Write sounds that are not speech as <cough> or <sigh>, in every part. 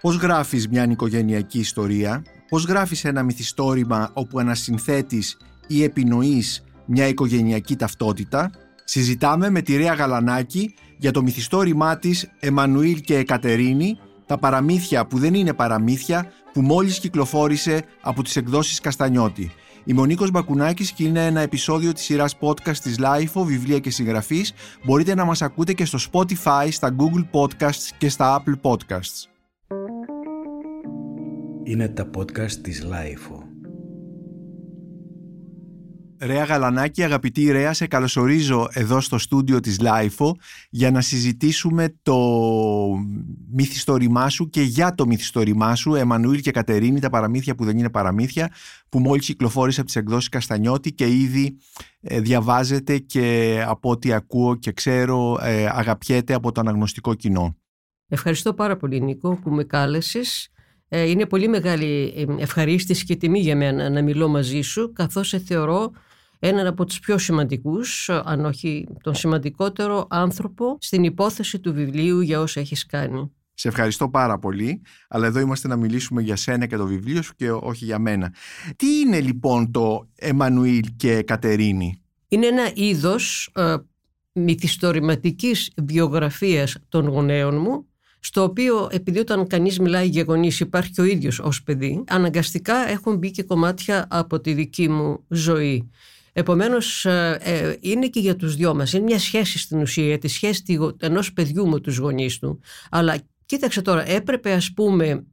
Πώς γράφεις μια οικογενειακή ιστορία, πώς γράφεις ένα μυθιστόρημα όπου ανασυνθέτεις ή επινοείς μια οικογενειακή ταυτότητα; Συζητάμε με τη Ρέα Γαλανάκη για το μυθιστόρημά της Εμμανουήλ και Εκατερίνη, τα παραμύθια που δεν είναι παραμύθια, που μόλις κυκλοφόρησε από τις εκδόσεις Καστανιώτη. Είμαι ο Νίκος Μπακουνάκης και είναι ένα επεισόδιο της σειράς podcast της LIFO, βιβλία και συγγραφής. Μπορείτε να μας ακούτε και στο Spotify, στα Google Podcasts και στα Apple Podcasts. Είναι τα podcast της LIFO. Ρέα Γαλανάκη, αγαπητή Ρέα, σε καλωσορίζω εδώ στο στούντιο της LIFO για να συζητήσουμε το μυθιστόρημά σου και για το μυθιστόρημά σου Εμμανουήλ και Κατερίνη, τα παραμύθια που δεν είναι παραμύθια που μόλις κυκλοφόρησε από τις εκδόσεις Καστανιώτη και ήδη ε, διαβάζεται και από ό,τι ακούω και ξέρω ε, αγαπιέται από το αναγνωστικό κοινό. Ευχαριστώ πάρα πολύ Νίκο που με κάλεσες. Ε, είναι πολύ μεγάλη ευχαρίστηση και τιμή για μένα να μιλώ μαζί σου καθώς σε θεωρώ έναν από τους πιο σημαντικούς, αν όχι τον σημαντικότερο άνθρωπο στην υπόθεση του βιβλίου για όσα έχεις κάνει. Σε ευχαριστώ πάρα πολύ, αλλά εδώ είμαστε να μιλήσουμε για σένα και το βιβλίο σου και όχι για μένα. Τι είναι λοιπόν το Εμμανουήλ και Κατερίνη; Είναι ένα είδος ε, μυθιστορηματικής βιογραφίας των γονέων μου, στο οποίο επειδή όταν κανείς μιλάει για γονείς υπάρχει και ο ίδιος ως παιδί, αναγκαστικά έχουν μπει και κομμάτια από τη δική μου ζωή. Επομένως ε, ε, είναι και για τους δυο μας. Είναι μια σχέση στην ουσία, τη σχέση ενός παιδιού με τους γονείς του. Αλλά κοίταξε τώρα, έπρεπε ας πούμε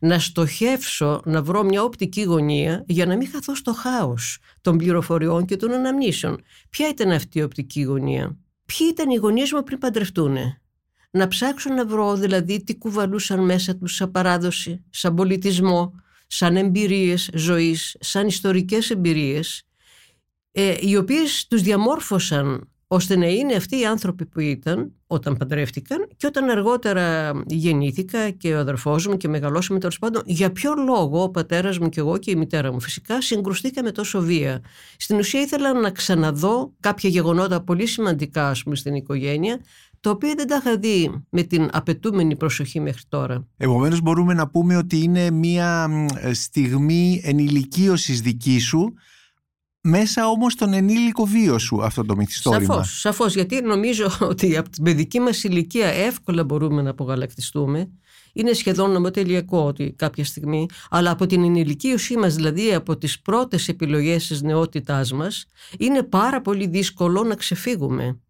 να στοχεύσω να βρω μια οπτική γωνία για να μην χαθώ στο χάος των πληροφοριών και των αναμνήσεων. Ποια ήταν αυτή η οπτική γωνία; Ποιοι ήταν οι γονείς μου πριν παντρευτούν. Να ψάξω να βρω δηλαδή τι κουβαλούσαν μέσα τους σαν παράδοση, σαν πολιτισμό, σαν εμπειρίες ζωής, σαν ιστορικές εμπειρίες ε, οι οποίες τους διαμόρφωσαν ώστε να είναι αυτοί οι άνθρωποι που ήταν όταν παντρεύτηκαν και όταν αργότερα γεννήθηκα και ο αδερφός μου και μεγαλώσαμε τέλος πάντων για ποιο λόγο ο πατέρας μου και εγώ και η μητέρα μου φυσικά συγκρουστήκαμε τόσο βία. Στην ουσία ήθελα να ξαναδώ κάποια γεγονότα πολύ σημαντικά ας πούμε, στην οικογένεια τα οποία δεν τα είχα δει με την απαιτούμενη προσοχή μέχρι τώρα. Επομένως, μπορούμε να πούμε ότι είναι μια στιγμή ενηλικίωσης δικής σου μέσα όμως τον ενήλικο βίο σου αυτό το μυθιστόρημα. Σαφώς, σαφώς γιατί νομίζω <laughs> ότι από την παιδική μας ηλικία εύκολα μπορούμε να απογαλακτιστούμε. Είναι σχεδόν νομοτελειακό ότι κάποια στιγμή, αλλά από την ενηλικίωσή μας, δηλαδή από τις πρώτες επιλογές της νεότητάς μας, είναι πάρα πολύ δύσκολο να ξεφύγουμε.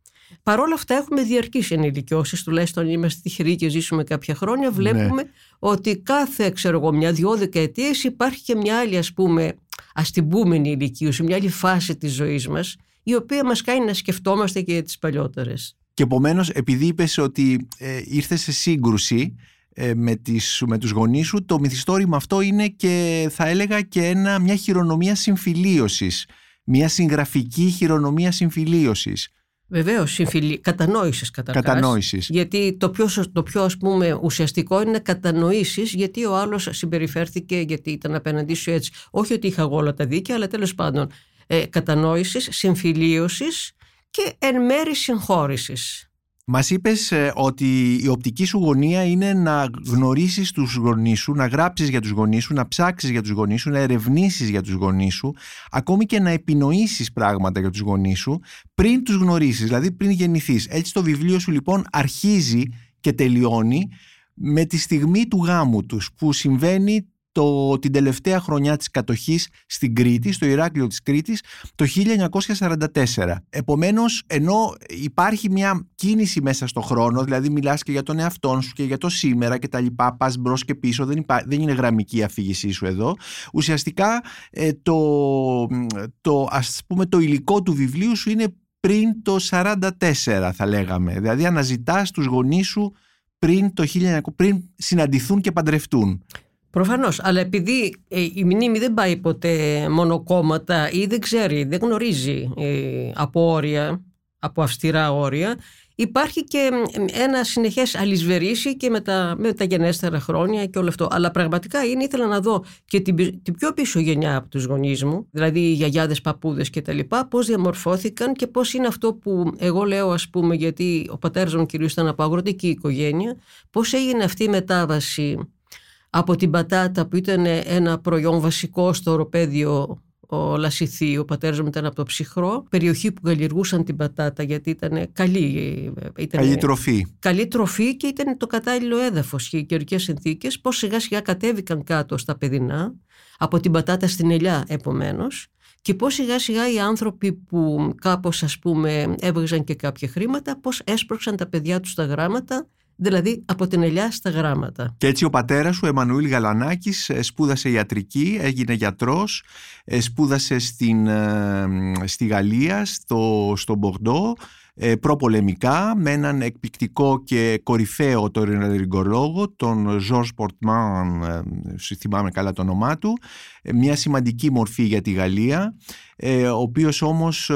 Παρ' όλα αυτά έχουμε διαρκείς ενηλικιώσεις, τουλάχιστον είμαστε τυχεροί και ζήσουμε κάποια χρόνια, βλέπουμε ναι. ότι κάθε, ξέρω εγώ, μια-δυο δεκαετίες υπάρχει και μια άλλη ας πούμε αστυμπούμενη ηλικίωση, μια άλλη φάση της ζωής μας, η οποία μας κάνει να σκεφτόμαστε και για τις παλιότερες. Και επομένως, επειδή είπες ότι ε, ήρθες σε σύγκρουση ε, με, τις, με τους γονείς σου, το μυθιστόρημα αυτό είναι και θα έλεγα και ένα, μια χειρονομία συμφιλίωσης, μια συγγραφική χειρονομία συμφιλίωσης. Βεβαίως, συμφιλι... κατανόησης καταρχάς. Κατανόησης. Γιατί το πιο, το πιο ας πούμε, ουσιαστικό είναι κατανοήσεις γιατί ο άλλος συμπεριφέρθηκε, γιατί ήταν απέναντί σου έτσι. Όχι ότι είχα εγώ όλα τα δίκαια, αλλά τέλος πάντων. Ε, κατανόησης, συμφιλίωσης και εν μέρη συγχώρησης. Μας είπες ε, ότι η οπτική σου γωνία είναι να γνωρίσεις τους γονείς σου, να γράψεις για τους γονείς σου, να ψάξεις για τους γονείς σου, να ερευνήσεις για τους γονείς σου, ακόμη και να επινοήσεις πράγματα για τους γονείς σου πριν τους γνωρίσεις, δηλαδή πριν γεννηθείς. Έτσι το βιβλίο σου λοιπόν αρχίζει και τελειώνει με τη στιγμή του γάμου τους που συμβαίνει το, την τελευταία χρονιά της κατοχής στην Κρήτη, στο Ηράκλειο της Κρήτης, το 1944. Επομένως, ενώ υπάρχει μια κίνηση μέσα στο χρόνο, δηλαδή μιλάς και για τον εαυτό σου και για το σήμερα και τα λοιπά, πας μπρος και πίσω, δεν, δεν είναι γραμμική αφήγησή σου εδώ, ουσιαστικά ε, το, το, ας πούμε, το υλικό του βιβλίου σου είναι πριν το 44 θα λέγαμε. Δηλαδή αναζητάς τους γονείς σου πριν, το 1900, πριν συναντηθούν και παντρευτούν. Προφανώς, αλλά επειδή ε, η μνήμη δεν πάει ποτέ μόνο κόμματα ή δεν ξέρει, δεν γνωρίζει ε, από όρια, από αυστηρά όρια, υπάρχει και ένα συνεχές αλυσβερίσι και με τα, με τα γενέστερα χρόνια και όλο αυτό. Αλλά πραγματικά είναι, ήθελα να δω και την, την πιο πίσω γενιά από τους γονείς μου, δηλαδή οι γιαγιάδες, παππούδες και τα λοιπά, πώς διαμορφώθηκαν και πώς είναι αυτό που εγώ λέω ας πούμε γιατί ο πατέρας μου κυρίως ήταν από αγροτική οικογένεια, πώς έγινε αυτή η μετάβαση από την πατάτα που ήταν ένα προϊόν βασικό στο οροπέδιο ο Λασιθή, ο πατέρας μου ήταν από το ψυχρό, περιοχή που καλλιεργούσαν την πατάτα γιατί ήταν καλή. Ήταν καλή τροφή. Καλή τροφή και ήταν το κατάλληλο έδαφος και οι καιρικές συνθήκες, πώς σιγά σιγά κατέβηκαν κάτω στα παιδινά, από την πατάτα στην ελιά επομένως, και πώς σιγά σιγά οι άνθρωποι που κάπως ας πούμε έβγαζαν και κάποια χρήματα, πώς έσπρωξαν τα παιδιά τους στα γράμματα δηλαδή από την ελιά στα γράμματα. Και έτσι ο πατέρας σου, Εμμανουήλ Γαλανάκης, ε, σπούδασε ιατρική, έγινε γιατρός, ε, σπούδασε στην, ε, στη Γαλλία, στο, στο Μπορντό, προπολεμικά με έναν εκπληκτικό και κορυφαίο τωριναριγκολόγο, τον Ζορς Πορτμάν, θυμάμαι καλά το όνομά του, μια σημαντική μορφή για τη Γαλλία, ο οποίος όμως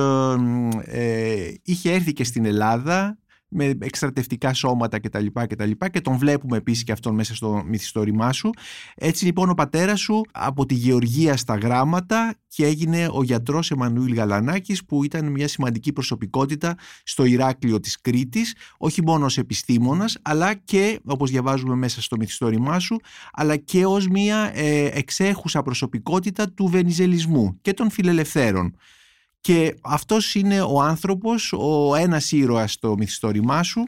είχε έρθει και στην Ελλάδα με εκστρατευτικά σώματα κτλ. Και, και τον βλέπουμε επίσης και αυτόν μέσα στο μυθιστόρημά σου. Έτσι λοιπόν ο πατέρας σου από τη Γεωργία στα γράμματα και έγινε ο γιατρός Εμμανουήλ Γαλανάκης που ήταν μια σημαντική προσωπικότητα στο Ηράκλειο της Κρήτης όχι μόνο ως επιστήμονας αλλά και όπως διαβάζουμε μέσα στο μυθιστόρημά σου αλλά και ως μια ε, εξέχουσα προσωπικότητα του βενιζελισμού και των φιλελευθέρων. Και αυτός είναι ο άνθρωπος, ο ένας ήρωας στο μυθιστόρημά σου,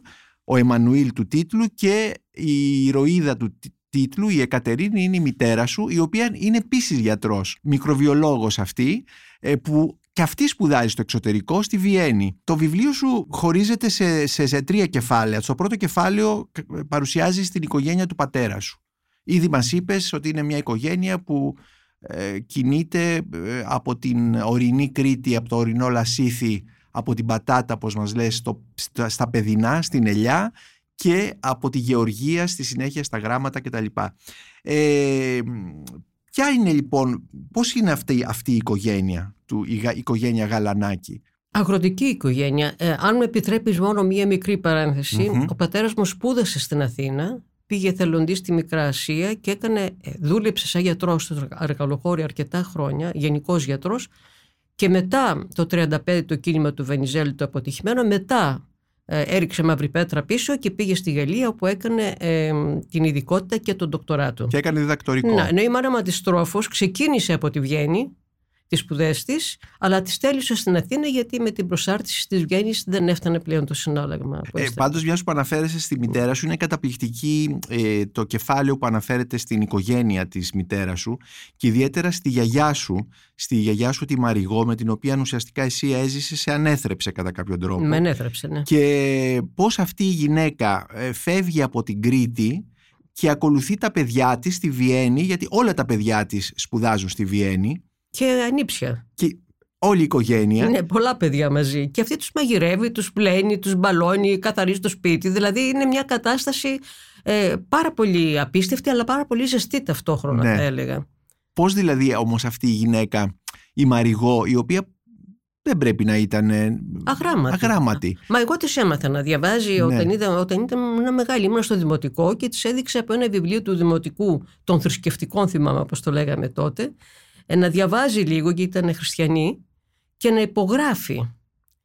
ο Εμμανουήλ του τίτλου και η ηρωίδα του τίτλου, η Εκατερίνη είναι η μητέρα σου, η οποία είναι επίσης γιατρός, μικροβιολόγος αυτή, ε, που και αυτή σπουδάζει στο εξωτερικό στη Βιέννη. Το βιβλίο σου χωρίζεται σε, σε, σε τρία κεφάλαια. Στο πρώτο κεφάλαιο παρουσιάζει την οικογένεια του πατέρα σου. Ήδη μας είπες ότι είναι μια οικογένεια που ε, κινείται ε, από την ορεινή Κρήτη, από το ορεινό Λασίθι, από την Πατάτα, όπως μας λες, στο, στα, παιδινά, στην Ελιά και από τη Γεωργία στη συνέχεια στα γράμματα κτλ. Ε, ποια είναι λοιπόν, πώς είναι αυτή, αυτή η οικογένεια, του, η, οικογένεια Γαλανάκη; Αγροτική οικογένεια. Ε, αν μου επιτρέπεις μόνο μία μικρή ο πατέρας μου σπούδασε στην Αθήνα πήγε θελοντής στη Μικρά Ασία και έκανε, ε, δούλεψε σαν γιατρός στο Αρκαλοχώρι αρκετά χρόνια, γενικός γιατρός και μετά το 1935 το κίνημα του Βενιζέλη το αποτυχημένο, μετά ε, έριξε μαύρη πέτρα πίσω και πήγε στη Γαλλία όπου έκανε ε, την ειδικότητα και τον ντοκτοράτο. Και έκανε διδακτορικό. Ναι, ναι η μάνα μου ξεκίνησε από τη Βιέννη τις σπουδές της, αλλά τις τέλειωσε στην Αθήνα γιατί με την προσάρτηση της Βιέννης δεν έφτανε πλέον το συνάλλαγμα. Ε, πάντως μια που αναφέρεσαι στη μητέρα σου είναι καταπληκτική ε, το κεφάλαιο που αναφέρεται στην οικογένεια της μητέρας σου και ιδιαίτερα στη γιαγιά σου, στη γιαγιά σου τη Μαριγό με την οποία ουσιαστικά εσύ έζησες σε ανέθρεψε κατά κάποιο τρόπο. Με ανέθρεψε, ναι. Και πώς αυτή η γυναίκα ε, φεύγει από την Κρήτη και ακολουθεί τα παιδιά της στη Βιέννη, γιατί όλα τα παιδιά της σπουδάζουν στη Βιέννη και ανήψια. Και όλη η οικογένεια. Ναι, πολλά παιδιά μαζί. Και αυτή τους μαγειρεύει, τους πλένει, τους μπαλώνει, καθαρίζει το σπίτι. Δηλαδή είναι μια κατάσταση ε, πάρα πολύ απίστευτη, αλλά πάρα πολύ ζεστή ταυτόχρονα, ναι. θα έλεγα. Πώς δηλαδή όμως αυτή η γυναίκα, η Μαριγό, η οποία δεν πρέπει να ήταν ε, αγράμματη. αγράμματη. Μα εγώ της έμαθα να διαβάζει ναι. όταν, ήταν, όταν ήταν ένα μεγάλη. Ήμουν στο δημοτικό και της έδειξε από ένα βιβλίο του δημοτικού των θρησκευτικών, θυμάμαι όπω το λέγαμε τότε, ε, να διαβάζει λίγο γιατί ήταν χριστιανή και να υπογράφει.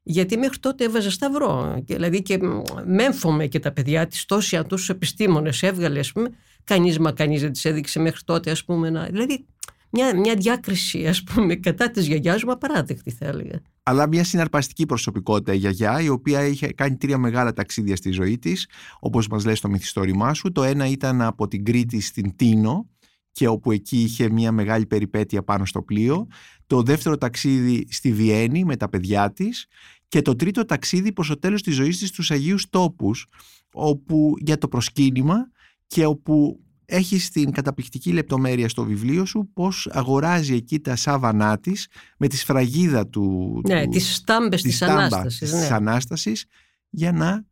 Γιατί μέχρι τότε έβαζε σταυρό. Δηλαδή και μέμφωμε και τα παιδιά της, τόσοι τόσου επιστήμονες έβγαλε, ας πούμε. Κανείς μα κανείς δεν τη έδειξε μέχρι τότε, ας πούμε. Να... Δηλαδή μια, μια διάκριση, ας πούμε, <laughs> κατά της γιαγιάς μου απαράδεκτη, θα έλεγα. Αλλά μια συναρπαστική προσωπικότητα η γιαγιά, η οποία είχε κάνει τρία μεγάλα ταξίδια στη ζωή της, όπως μας λέει στο μυθιστόρημά σου. Το ένα ήταν από την Κρήτη στην Τίνο, και όπου εκεί είχε μια μεγάλη περιπέτεια πάνω στο πλοίο. Το δεύτερο ταξίδι στη Βιέννη με τα παιδιά της και το τρίτο ταξίδι προς το τέλος της ζωής της στους Αγίους Τόπους όπου για το προσκύνημα και όπου έχεις την καταπληκτική λεπτομέρεια στο βιβλίο σου πώς αγοράζει εκεί τα σάβανά της με τη σφραγίδα του... Ναι, του, τις στάμπες της, της, Ανάστασης, ναι. της Ανάστασης για να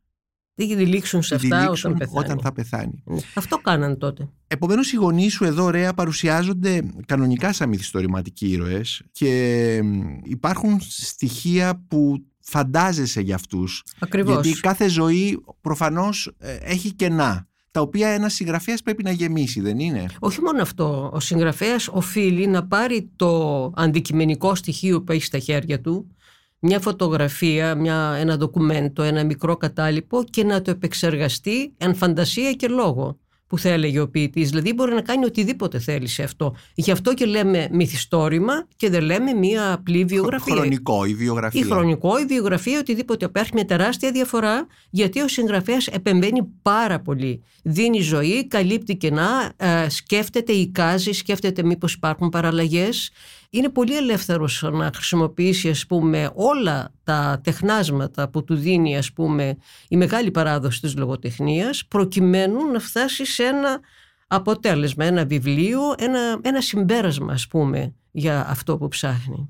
δεν διλήξουν σε αυτά όταν, πεθάνει; όταν θα πεθάνει. Ναι. Αυτό κάναν τότε. Επομένως, οι γονείς σου εδώ, ωραία, παρουσιάζονται κανονικά σαν μυθιστορηματικοί ήρωες και υπάρχουν στοιχεία που φαντάζεσαι για αυτούς. Ακριβώς. Γιατί κάθε ζωή προφανώς ε, έχει κενά τα οποία ένας συγγραφέας πρέπει να γεμίσει, δεν είναι; Όχι μόνο αυτό. Ο συγγραφέας οφείλει να πάρει το αντικειμενικό στοιχείο που έχει στα χέρια του μια φωτογραφία, μια, ένα ντοκουμέντο, ένα μικρό κατάλοιπο και να το επεξεργαστεί εν φαντασία και λόγο. που θα έλεγε ο ποιητής. Δηλαδή μπορεί να κάνει οτιδήποτε θέλει σε αυτό. Γι' αυτό και λέμε μυθιστόρημα και δεν λέμε μία απλή βιογραφία. Χρονικό η βιογραφία. Ή χρονικό, η βιογραφία, οτιδήποτε. Υπάρχει μια τεράστια διαφορά γιατί ο συγγραφέας επεμβαίνει πάρα πολύ. Δίνει ζωή, καλύπτει κενά, ε, σκέφτεται, εικάζει, σκέφτεται μήπως υπάρχουν παραλλαγές. Είναι πολύ ελεύθερος να χρησιμοποιήσει ας πούμε όλα τα τεχνάσματα που του δίνει ας πούμε η μεγάλη παράδοση της λογοτεχνίας προκειμένου να φτάσει σε ένα αποτέλεσμα, ένα βιβλίο, ένα, ένα συμπέρασμα ας πούμε για αυτό που ψαχνει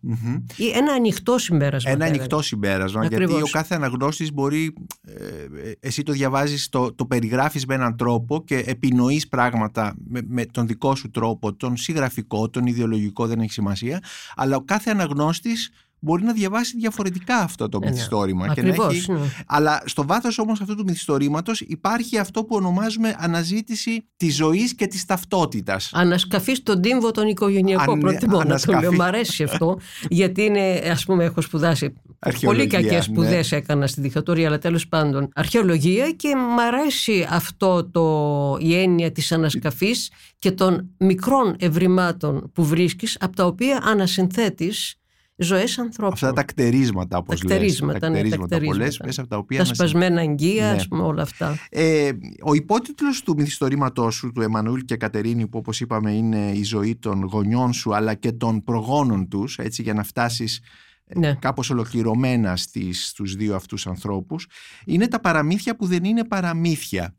Ή ένα ανοιχτό συμπέρασμα. Ένα ανοιχτό συμπέρασμα. Γιατί ο κάθε αναγνώστης μπορεί, ε, εσύ το διαβάζεις, το, το περιγράφεις με έναν τρόπο και επινοείς πράγματα με, με, τον δικό σου τρόπο, τον συγγραφικό, τον ιδεολογικό, δεν έχει σημασία. Αλλά ο κάθε αναγνώστης μπορεί να διαβάσει διαφορετικά αυτό το ε, ναι. μυθιστόρημα. και να έχει... Ναι. Αλλά στο βάθος όμως αυτού του μυθιστορήματος υπάρχει αυτό που ονομάζουμε αναζήτηση της ζωής και της ταυτότητας. Ανασκαφή στον τύμβο τον οικογενειακό. Αν... Προτιμώ να το λέω. Μ' αρέσει αυτό. γιατί είναι, ας πούμε, έχω σπουδάσει Πολύ κακές σπουδές ναι. έκανα στη δικτατορία, αλλά τέλος πάντων αρχαιολογία και μ' αρέσει αυτό το, η έννοια της ανασκαφής και των μικρών ευρημάτων που βρίσκεις, από τα οποία ανασυνθέτεις ζωές ανθρώπων. Αυτά τα κτερίσματα, όπως λέτε. Τα κτερίσματα, ναι, τα κτερίσματα. μέσα από τα οποία. Τα σπασμένα αγγεία, ναι. πούμε, όλα αυτά. Ε, ο υπότιτλος του μυθιστορήματός σου, του Εμμανουήλ και Κατερίνη, που όπως είπαμε είναι η ζωή των γονιών σου, αλλά και των προγόνων τους, έτσι για να φτάσεις ε, ναι. κάπως ολοκληρωμένα στις, στους δύο αυτούς ανθρώπους είναι τα παραμύθια που δεν είναι παραμύθια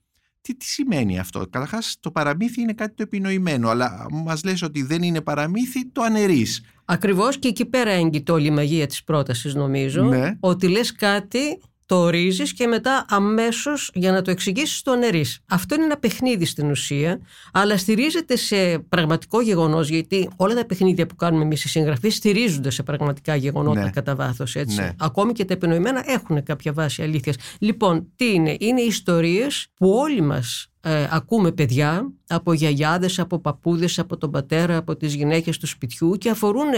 τι, τι σημαίνει αυτό. Καταρχάς, το παραμύθι είναι κάτι το επινοημένο, αλλά μας λες ότι δεν είναι παραμύθι, το αναιρείς. Ακριβώς και εκεί πέρα έγκυται όλη η μαγεία της πρότασης, νομίζω. Ναι. Ότι λες κάτι το ορίζει και μετά αμέσως για να το εξηγήσεις το νερεί. Αυτό είναι ένα παιχνίδι στην ουσία, αλλά στηρίζεται σε πραγματικό γεγονός, γιατί όλα τα παιχνίδια που κάνουμε εμείς οι συγγραφείς στηρίζονται σε πραγματικά γεγονότα ναι. κατά βάθος. Ναι. Ακόμη και τα επινοημένα έχουν κάποια βάση αλήθειας. Λοιπόν, τι είναι, είναι ιστορίες που όλοι μας ε, ακούμε παιδιά από γιαγιάδες, από παππούδες, από τον πατέρα, από τις γυναίκες του σπιτιού και αφορούν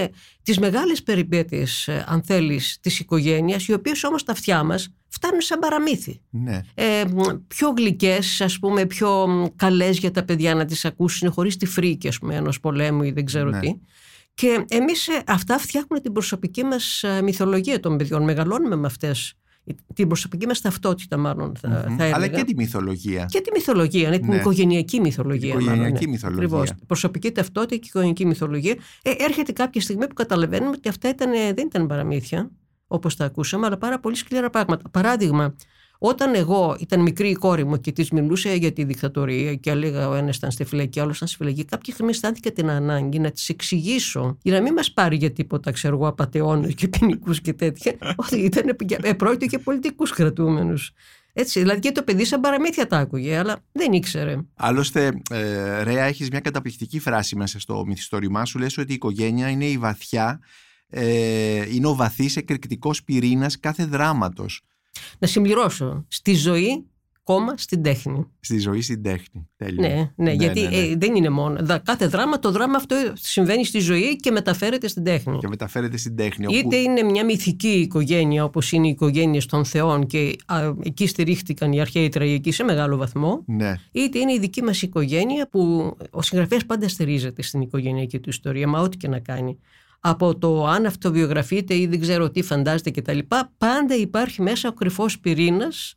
τις μεγάλες περιπέτειες, ε, αν θέλεις, της οικογένειας, οι οποίες όμως τα αυτιά μας φτάνουν σαν παραμύθι. Ναι. Ε, πιο γλυκές, ας πούμε, πιο καλές για τα παιδιά να τις ακούσουν χωρίς τη φρίκη, ας πούμε, ενός πολέμου ή δεν ξέρω ναι. τι. Και εμείς ε, αυτά φτιάχνουμε την προσωπική μας μυθολογία των παιδιών. Μεγαλώνουμε με αυτές την προσωπική μας ταυτότητα μάλλον θα, mm-hmm. θα έλεγα. Αλλά και τη μυθολογία. Και τη μυθολογία, ναι, την ναι. οικογενειακή μυθολογία. Την οικογενειακή ναι. μυθολογία. Ακριβώς. Προσωπική ταυτότητα και οικογενειακή μυθολογία. Ε, έρχεται κάποια στιγμή που καταλαβαίνουμε ότι αυτά ήταν, δεν ήταν παραμύθια, όπως τα ακούσαμε, αλλά πάρα πολύ σκληρά πράγματα. Παράδειγμα, όταν εγώ ήταν μικρή η κόρη μου και της μιλούσα για τη δικτατορία και έλεγα ο ένας ήταν στη φυλακή, ο άλλος ήταν στη φυλακή, κάποια στιγμή αισθάνθηκα την ανάγκη να της εξηγήσω για να μην μας πάρει για τίποτα, ξέρω εγώ, απαταιώνες και ποινικούς και τέτοια, <laughs> ότι ήταν επρόκειτο και πολιτικούς κρατούμενους. Έτσι, δηλαδή και το παιδί σαν παραμύθια τα άκουγε, αλλά δεν ήξερε. Άλλωστε, ε, Ρέα, έχεις μια καταπληκτική φράση μέσα στο μυθιστόρημά σου. Λες ότι η οικογένεια είναι η βαθιά, ε, είναι ο βαθύς εκρηκτικός πυρήνας κάθε δράματος. Να συμπληρώσω. Στη ζωή, κόμμα στην τέχνη. Στη ζωή, στην τέχνη. Τέλειο. Ναι, ναι, ναι γιατί ναι, ναι. Ε, δεν είναι μόνο. Κάθε δράμα, το δράμα αυτό συμβαίνει στη ζωή και μεταφέρεται στην τέχνη. Και μεταφέρεται στην τέχνη. Όπου... Είτε είναι μια μυθική οικογένεια, όπως είναι οι οικογένειες των Θεών, και α, εκεί στηρίχτηκαν οι αρχαίοι τραγικοί σε μεγάλο βαθμό. Ναι. Είτε είναι η δική μας οικογένεια, που ο συγγραφέας πάντα στηρίζεται στην οικογενειακή του ιστορία, μα ό,τι και να κάνει από το αν αυτοβιογραφείται ή δεν ξέρω τι φαντάζεται κτλ. Πάντα υπάρχει μέσα ο κρυφός πυρήνας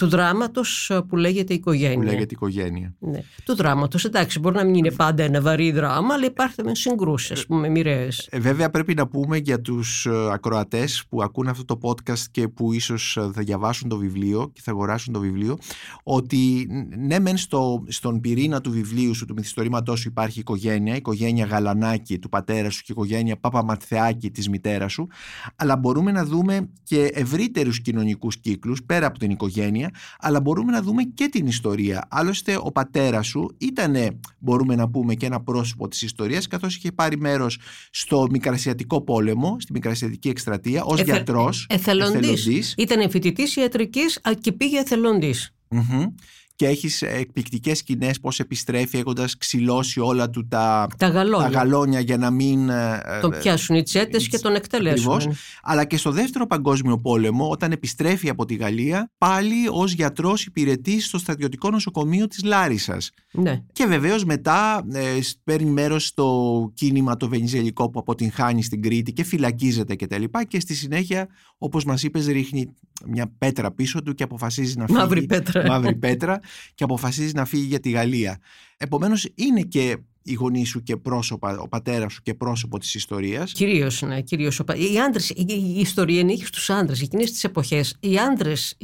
του δράματος ε, που λέγεται οικογένεια. Που λέγεται οικογένεια. Ναι. Του δράματος. Εντάξει, μπορεί να μην είναι πάντα ένα βαρύ δράμα, αλλά υπάρχουν συγκρούσεις, ας πούμε, μοιραίες. Ε, βέβαια, πρέπει να πούμε για τους ε, ακροατές που ακούν αυτό το podcast και που ίσως θα διαβάσουν το βιβλίο και θα αγοράσουν το βιβλίο, ότι ναι, μεν στο, στον πυρήνα του βιβλίου σου, του μυθιστορήματός σου, υπάρχει οικογένεια, οικογένεια Γαλανάκη του πατέρα σου και οικογένεια Παπαμαθεάκη της μητέρας σου, αλλά μπορούμε να δούμε και ευρύτερους κοινωνικούς κύκλους πέρα από την οικογένεια αλλά μπορούμε να δούμε και την ιστορία. Άλλωστε, ο πατέρας σου ήταν, μπορούμε να πούμε, και ένα πρόσωπο της ιστορίας, καθώς είχε πάρει μέρος στο Μικρασιατικό πόλεμο, στη Μικρασιατική εκστρατεία, ως Εθε... γιατρός. Εθελοντής. Ήταν φοιτητής ιατρικής και πήγε εθελοντής. Και έχεις εκπληκτικές σκηνές πώς επιστρέφει έχοντας ξυλώσει όλα του τα, Τα γαλόνια. τα γαλόνια για να μην... ε, Τον ε, πιάσουν οι τσέτες και τον εκτελέσουν. Ακριβώς. Αλλά και στο δεύτερο παγκόσμιο πόλεμο, όταν επιστρέφει από τη Γαλλία, πάλι ως γιατρός υπηρετεί στο στρατιωτικό νοσοκομείο της Λάρισας. Ναι. Και βεβαίως μετά ε, σ- παίρνει μέρος στο κίνημα το βενιζελικό που αποτυγχάνει στην Κρήτη και φυλακίζεται και τα λοιπά και στη συνέχεια, όπως μας είπες, ρίχνει μια πέτρα πίσω του και αποφασίζει να φύγει. Μαύρη πέτρα. Μαύρη πέτρα και αποφασίζεις να φύγει για τη Γαλλία. Επομένως είναι και οι γονείς σου και πρόσωπα, ο πατέρας σου και πρόσωπο της ιστορίας. Κυρίως, ναι, κυρίως. ο πα- Οι άντρες, η, η η ιστορία ανήκει στου άντρες. Εκείνες τις εποχές, οι άντρες,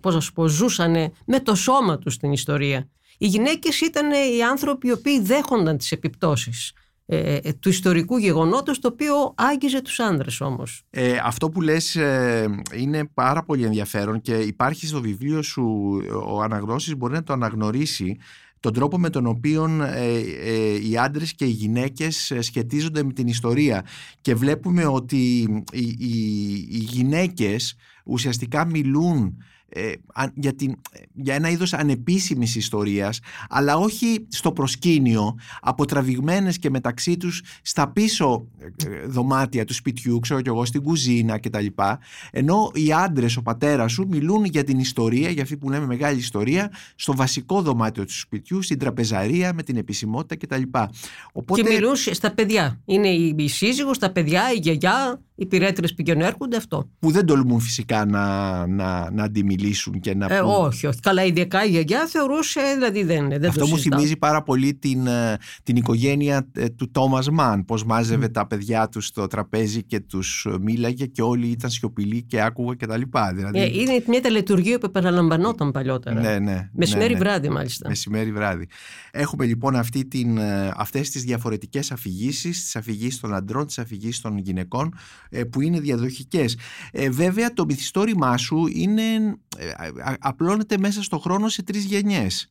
πώς να σου πω, ζούσαν με το σώμα τους την ιστορία. Οι γυναίκες ήταν οι άνθρωποι οι οποίοι δέχονταν τις επιπτώσεις ε, ε, του ιστορικού γεγονότος το οποίο άγγιζε τους άντρες όμως. Ε, αυτό που λες ε, είναι πάρα πολύ ενδιαφέρον και υπάρχει στο βιβλίο σου ο αναγνώστης μπορεί να το αναγνωρίσει τον τρόπο με τον οποίο ε, ε, οι άντρες και οι γυναίκες ε, σχετίζονται με την ιστορία και βλέπουμε ότι οι, οι, οι γυναίκες ουσιαστικά μιλούν ε, αν- για, την, για ένα είδος ανεπίσημης ιστορίας αλλά όχι στο προσκήνιο αποτραβηγμένες και μεταξύ τους στα πίσω ε, δωμάτια του σπιτιού ξέρω κι εγώ στην κουζίνα κτλ ενώ οι άντρες ο πατέρας σου μιλούν για την ιστορία για αυτή που λέμε μεγάλη ιστορία στο βασικό δωμάτιο του σπιτιού στην τραπεζαρία με την επισημότητα κτλ οπότε Και μιλούν στα παιδιά. Είναι η, η σύζυγος, τα παιδιά, η γιαγιά, οι πυρέτρες πηγαίνουν έρχονται αυτό. που δεν τολμούν φυσικά να, να, να αντιμιλήσουν και να Ε, πούν όχι, όχι. Καλά, ειδικά η γιαγιά θεωρούσε, δηλαδή δεν, δεν Αυτό το μου συζητάμε. θυμίζει πάρα πολύ την, ε, την οικογένεια ε, του Τόμας Μαν, πώς μάζευε τα παιδιά τους στο τραπέζι και τους μίλαγε και όλοι ήταν σιωπηλοί και άκουγαν και τα λοιπά. Δηλαδή, Ε, είναι μια τελετουργία που επαναλαμβανόταν παλιότερα. ναι, ναι, Μεσημέρι ναι, ναι. βράδυ μάλιστα. Μεσημέρι βράδυ. Έχουμε λοιπόν αυτή την, ε, αυτές τις διαφορετικές αφηγήσεις, τις αφηγήσεις των αντρών, τις αφηγήσεις των γυναικών ε, που είναι διαδοχικές. Ε, βέβαια το μυθιστόρημά σου είναι, ε, α- απλώνεται μέσα στο χρόνο σε τρεις γενιές.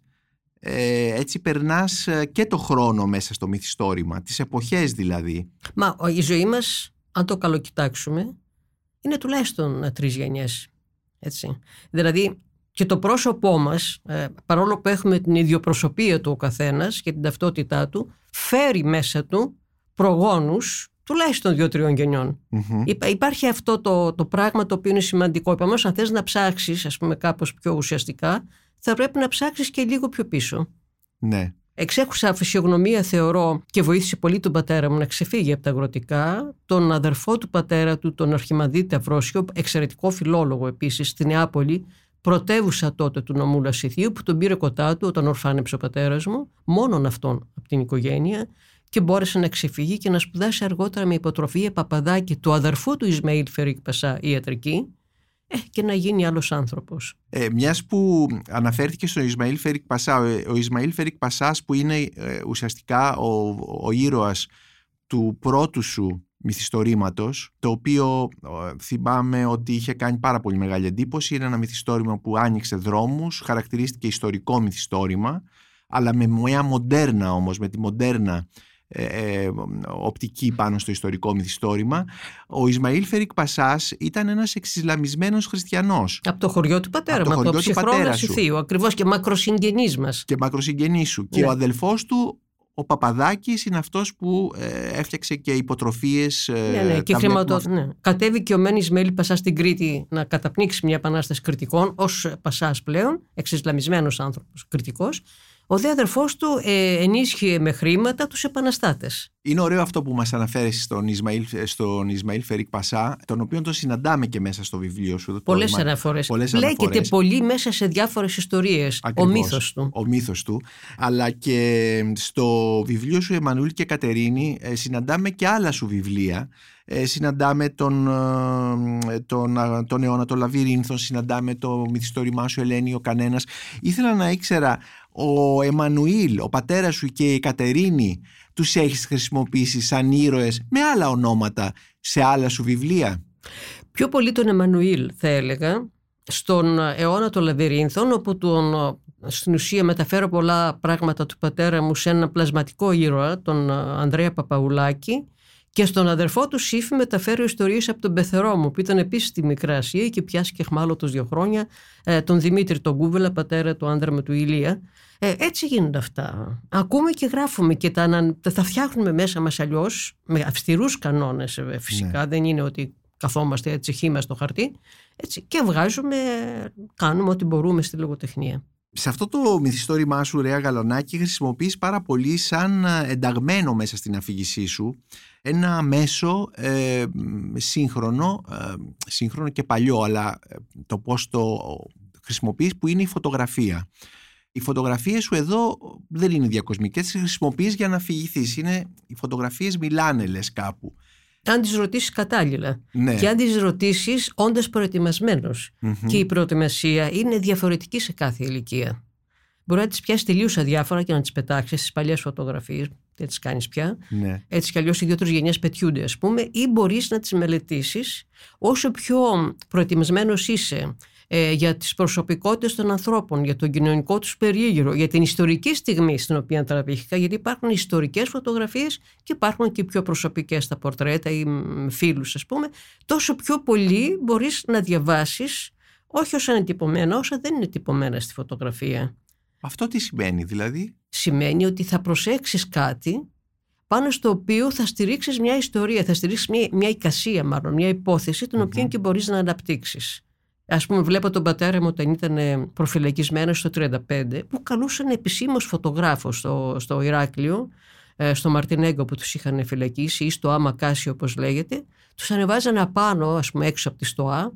Ε, έτσι περνάς ε, και το χρόνο μέσα στο μυθιστόρημα, τις εποχές δηλαδή. Μα ο- η ζωή μας, αν το καλοκοιτάξουμε, είναι τουλάχιστον ε, τρεις γενιές. Έτσι. Δηλαδή και το πρόσωπό μας, ε, παρόλο που έχουμε την ιδιοπροσωπία του ο καθένας και την ταυτότητά του, φέρει μέσα του προγόνους τουλάχιστον δύο-τριών γενιών. Μμμ. Υπά- Υπάρχει αυτό το, το πράγμα το οποίο είναι σημαντικό. Επομένως, αν θες να ψάξεις, ας πούμε, κάπως πιο ουσιαστικά, θα πρέπει να ψάξεις και λίγο πιο πίσω. Ναι. Εξέχουσα φυσιογνωμία θεωρώ και βοήθησε πολύ τον πατέρα μου να ξεφύγει από τα αγροτικά, τον αδερφό του πατέρα του, τον Αρχιμαδίτη Αυρόσιο, εξαιρετικό φιλόλογο επίσης στη Νεάπολη, πρωτεύουσα τότε του νομού Λασιθίου, που τον πήρε κοντά του όταν ορφάνεψε ο πατέρας μου, μόνον αυτόν από την οικογένεια, και μπόρεσε να ξεφύγει και να σπουδάσει αργότερα με υποτροφία παπαδάκι του αδερφού του Ισμαήλ Φερίκ Πασά ιατρική ε, και να γίνει άλλος άνθρωπος. Ε, μιας που αναφέρθηκε στον Ισμαήλ Φερικ Πασά, ο, ο Ισμαήλ Φερικ Πασάς που είναι ε, ουσιαστικά ο, ο ήρωας του πρώτου σου μυθιστορήματος, το οποίο ε, θυμάμαι ότι είχε κάνει πάρα πολύ μεγάλη εντύπωση. Είναι ένα μυθιστόρημα που άνοιξε δρόμους, χαρακτηρίστηκε ιστορικό μυθιστόρημα, αλλά με μια μοντέρνα όμως, με τη μοντέρνα ε, ε, οπτική πάνω στο ιστορικό μυθιστόρημα. Ο Ισμαήλ Φερικ Πασάς ήταν ένας εξισλαμισμένος χριστιανός. Από το χωριό του πατέρα Από το μου, από το χωριό του ψυχρό πατέρα σου. Λασιθίου, ακριβώς και μακροσυγγενής μας. και μακροσυγγενής σου. Και Ναι. ο αδελφός του, ο Παπαδάκης, είναι αυτός που ε, έφτιαξε και υποτροφίες. ε, Ναι, ναι, και τα χρηματο... βλέπουμε ναι. Κατέβηκε ο Μένης Μέλη Πασάς στην Κρήτη να καταπνίξει μια επανάσταση κριτικών ως Πασάς πλέον, εξισλαμισμένος άνθρωπος κριτικός. Ο δε αδερφός του ε, ενίσχυε με χρήματα τους επαναστάτες. Είναι ωραίο αυτό που μας αναφέρεις στον Ισμαήλ, στον Ισμαήλ Φερικ Πασά, τον οποίο τον συναντάμε και μέσα στο βιβλίο σου. το Πολλές Μα- αναφορές. πολλές Λέγεται αναφορές. πολύ μέσα σε διάφορες ιστορίες. Ο Ακριβώς. μύθος του. Ο μύθος του. Αλλά και στο βιβλίο σου Εμμανουήλ και Κατερίνη ε, συναντάμε και άλλα σου βιβλία. Ε, συναντάμε τον, ε, τον, ε, τον αιώνα των Λαβυρίνθων, συναντάμε το μυθιστόρημά σου Ελένη ο Κανένας. Ήθελα να ήξερα ο Εμμανουήλ, ο πατέρας σου και η Κατερίνη τους έχεις χρησιμοποιήσει σαν ήρωες με άλλα ονόματα σε άλλα σου βιβλία; Πιο πολύ τον Εμμανουήλ θα έλεγα, στον αιώνα των Λαβυρίνθων, όπου τον, στην ουσία μεταφέρω πολλά πράγματα του πατέρα μου σε ένα πλασματικό ήρωα, τον Ανδρέα Παπαουλάκη, Και στον αδερφό του Σύφη μεταφέρει ιστορίες από τον πεθερό μου, που ήταν επίσης στη Μικρά Ασία και πιάσει και χμάλωτος δύο χρόνια, ε, τον Δημήτρη τον Κούβελα, πατέρα του άντρα με του Ηλία. Ε, έτσι γίνονται αυτά. Ακούμε και γράφουμε και τα, τα φτιάχνουμε μέσα μας αλλιώς, με αυστηρούς κανόνες ε, φυσικά. Ναι. Δεν είναι ότι καθόμαστε έτσι χήμα στο χαρτί. Έτσι, και βγάζουμε, κάνουμε ό,τι μπορούμε στη λογοτεχνία. Σε αυτό το μυθιστόρημά σου, Ρέα Γαλονάκη, χρησιμοποιείς πάρα πολύ σαν ενταγμένο μέσα στην αφήγησή σου ένα μέσο ε, σύγχρονο, ε, σύγχρονο και παλιό, αλλά ε, το πώς το χρησιμοποιείς που είναι η φωτογραφία. Οι φωτογραφίες σου εδώ δεν είναι διακοσμικές, τις χρησιμοποιείς για να αφηγηθείς. Είναι, οι φωτογραφίες μιλάνε λες κάπου αν τις ρωτήσεις κατάλληλα. Ναι. Και αν τις ρωτήσεις όντας Και η προετοιμασία είναι διαφορετική σε κάθε ηλικία. Μπορεί να τις πιάσεις τελείως αδιάφορα και να τις πετάξεις στις παλιές φωτογραφίες. Δεν τις κάνεις πια. Ναι. Έτσι κι αλλιώς οι δύο-τρει γενιές πετιούνται, ας πούμε, ή μπορείς να τις μελετήσεις όσο πιο προετοιμασμένος είσαι ε, για τις προσωπικότητες των ανθρώπων, για τον κοινωνικό τους περίγυρο, για την ιστορική στιγμή στην οποία τραβήχθηκα, γιατί υπάρχουν ιστορικές φωτογραφίες και υπάρχουν και πιο προσωπικές τα πορτρέτα ή φίλους ας πούμε, τόσο πιο πολύ μπορείς να διαβάσεις όχι όσα είναι τυπωμένα, όσα δεν είναι τυπωμένα στη φωτογραφία. Αυτό τι σημαίνει δηλαδή; Σημαίνει ότι θα προσέξεις κάτι πάνω στο οποίο θα στηρίξεις μια ιστορία, θα στηρίξεις μια, μια εικασία μάλλον, μια υπόθεση την οποία και μπορείς να αναπτύξεις. Α πούμε, βλέπω τον πατέρα μου όταν ήταν ε, προφυλακισμένος στο 1935, που καλούσαν επισήμως φωτογράφος στο, στο Ηράκλειο, ε, στο Μαρτινέγκο που τους είχαν φυλακίσει ή στο Άμα Κάσιο, όπως λέγεται. Τους ανεβάζανε απάνω, ας πούμε, έξω από τη ΣΤΟΑ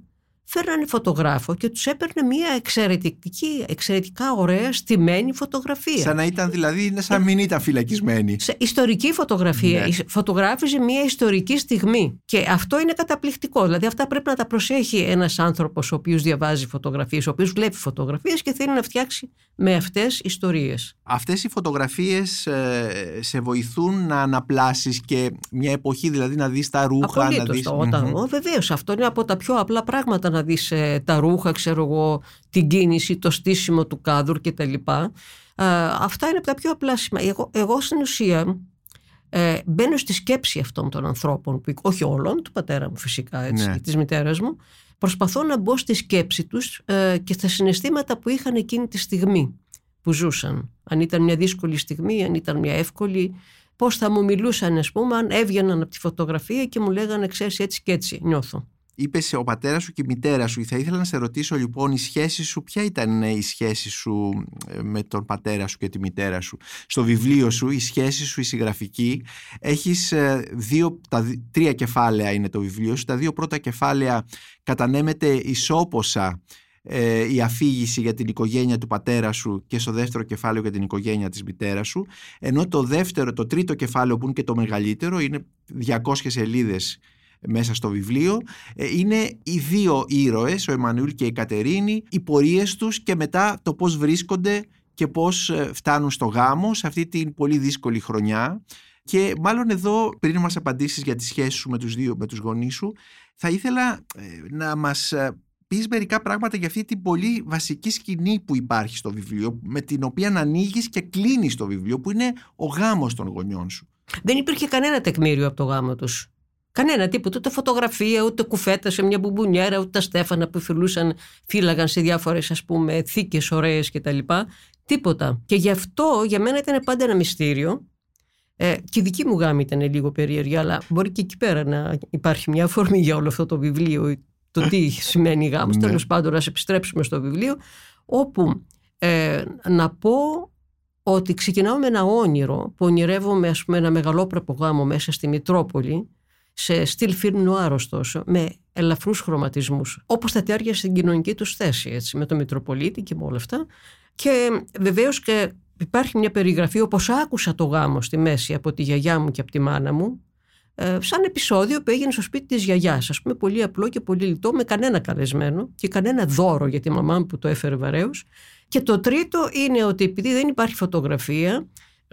φέρνανε φωτογράφο και τους έπαιρνε μια εξαιρετική, εξαιρετικά ωραία στημένη φωτογραφία. Σαν να ήταν δηλαδή, είναι σαν να μην ήταν φυλακισμένη. Σε ιστορική φωτογραφία. Ναι. Φωτογράφιζε μια ιστορική στιγμή. Και αυτό είναι καταπληκτικό. Δηλαδή αυτά πρέπει να τα προσέχει ένας άνθρωπος ο οποίος διαβάζει φωτογραφίες, ο οποίος βλέπει φωτογραφίες και θέλει να φτιάξει με αυτές ιστορίες. Αυτές οι φωτογραφίες ε, σε βοηθούν να αναπλάσεις και μια εποχή δηλαδή να δεις τα ρούχα. Απολύτως, να δεις... Όταν, mm-hmm. Βεβαίως αυτό είναι από τα πιο απλά πράγματα να δεις ε, τα ρούχα, ξέρω εγώ, την κίνηση, το στήσιμο του κάδουρ κτλ. Ε, αυτά είναι από τα πιο απλά σημεία. Εγώ, εγώ στην ουσία ε, μπαίνω στη σκέψη αυτών των ανθρώπων, που, όχι όλων, του πατέρα μου φυσικά, έτσι, ναι. της μητέρας μου, προσπαθώ να μπω στη σκέψη τους ε, και στα συναισθήματα που είχαν εκείνη τη στιγμή που ζούσαν. Αν ήταν μια δύσκολη στιγμή, αν ήταν μια εύκολη, πώς θα μου μιλούσαν, ας πούμε, αν έβγαιναν από τη φωτογραφία και μου λέγανε, ξέρεις, έτσι και έτσι νιώθω. Είπες ο πατέρας σου και η μητέρα σου. Θα ήθελα να σε ρωτήσω λοιπόν η σχέση σου, ποια ήταν η σχέση σου ε, με τον πατέρα σου και τη μητέρα σου. Στο βιβλίο σου, η σχέση σου, η συγγραφική, έχεις ε, δύο, τα, τρία κεφάλαια είναι το βιβλίο σου. Τα δύο πρώτα κεφάλαια κατανέμεται ισόποσα ε, η αφήγηση για την οικογένεια του πατέρα σου και στο δεύτερο κεφάλαιο για την οικογένεια της μητέρας σου ενώ το δεύτερο, το τρίτο κεφάλαιο που είναι και το μεγαλύτερο είναι 200 σελίδες μέσα στο βιβλίο ε, είναι οι δύο ήρωες, ο Εμμανουήλ και η Κατερίνη, οι πορείες τους και μετά το πώς βρίσκονται και πώς ε, φτάνουν στο γάμο σε αυτή την πολύ δύσκολη χρονιά. Και μάλλον εδώ, πριν μας απαντήσεις για τις σχέσεις σου με τους δύο, με τους γονείς σου, θα ήθελα ε, να μας πεις μερικά πράγματα για αυτή την πολύ βασική σκηνή που υπάρχει στο βιβλίο, με την οποία να ανοίγεις και κλείνεις το βιβλίο, που είναι ο γάμος των γονιών σου. Δεν υπήρχε κανένα τεκμήριο από το γάμο τους. Κανένα τίποτα, ούτε φωτογραφία, ούτε κουφέτα σε μια μπουμπονιέρα, ούτε τα στέφανα που φιλούσαν, φύλαγαν σε διάφορες ας πούμε θήκες ωραίες κτλ. Τίποτα. Και γι' αυτό για μένα ήταν πάντα ένα μυστήριο. Ε, και η δική μου γάμη ήταν λίγο περίεργη, αλλά μπορεί και εκεί πέρα να υπάρχει μια αφορμή για όλο αυτό το βιβλίο, το τι σημαίνει γάμος. Ναι. Τέλος πάντων, να επιστρέψουμε στο βιβλίο, όπου ε, να πω ότι ξεκινάω με ένα όνειρο που ονειρεύομαι ας πούμε, ένα μεγαλόπρεπο γάμο μέσα στη Μητρόπολη σε στυλ φιλμ νουάρο ωστόσο, με ελαφρούς χρωματισμούς, όπως τα τέργια στην κοινωνική τους θέση, έτσι, με το Μητροπολίτη και με όλα αυτά. Και βεβαίως και υπάρχει μια περιγραφή, όπως άκουσα το γάμο στη μέση από τη γιαγιά μου και από τη μάνα μου, ε, σαν επεισόδιο που έγινε στο σπίτι της γιαγιάς. Α πούμε, πολύ απλό και πολύ λιτό, με κανένα καλεσμένο και κανένα δώρο για τη μαμά μου που το έφερε βαρέως. Και το τρίτο είναι ότι επειδή δεν υπάρχει φωτογραφία,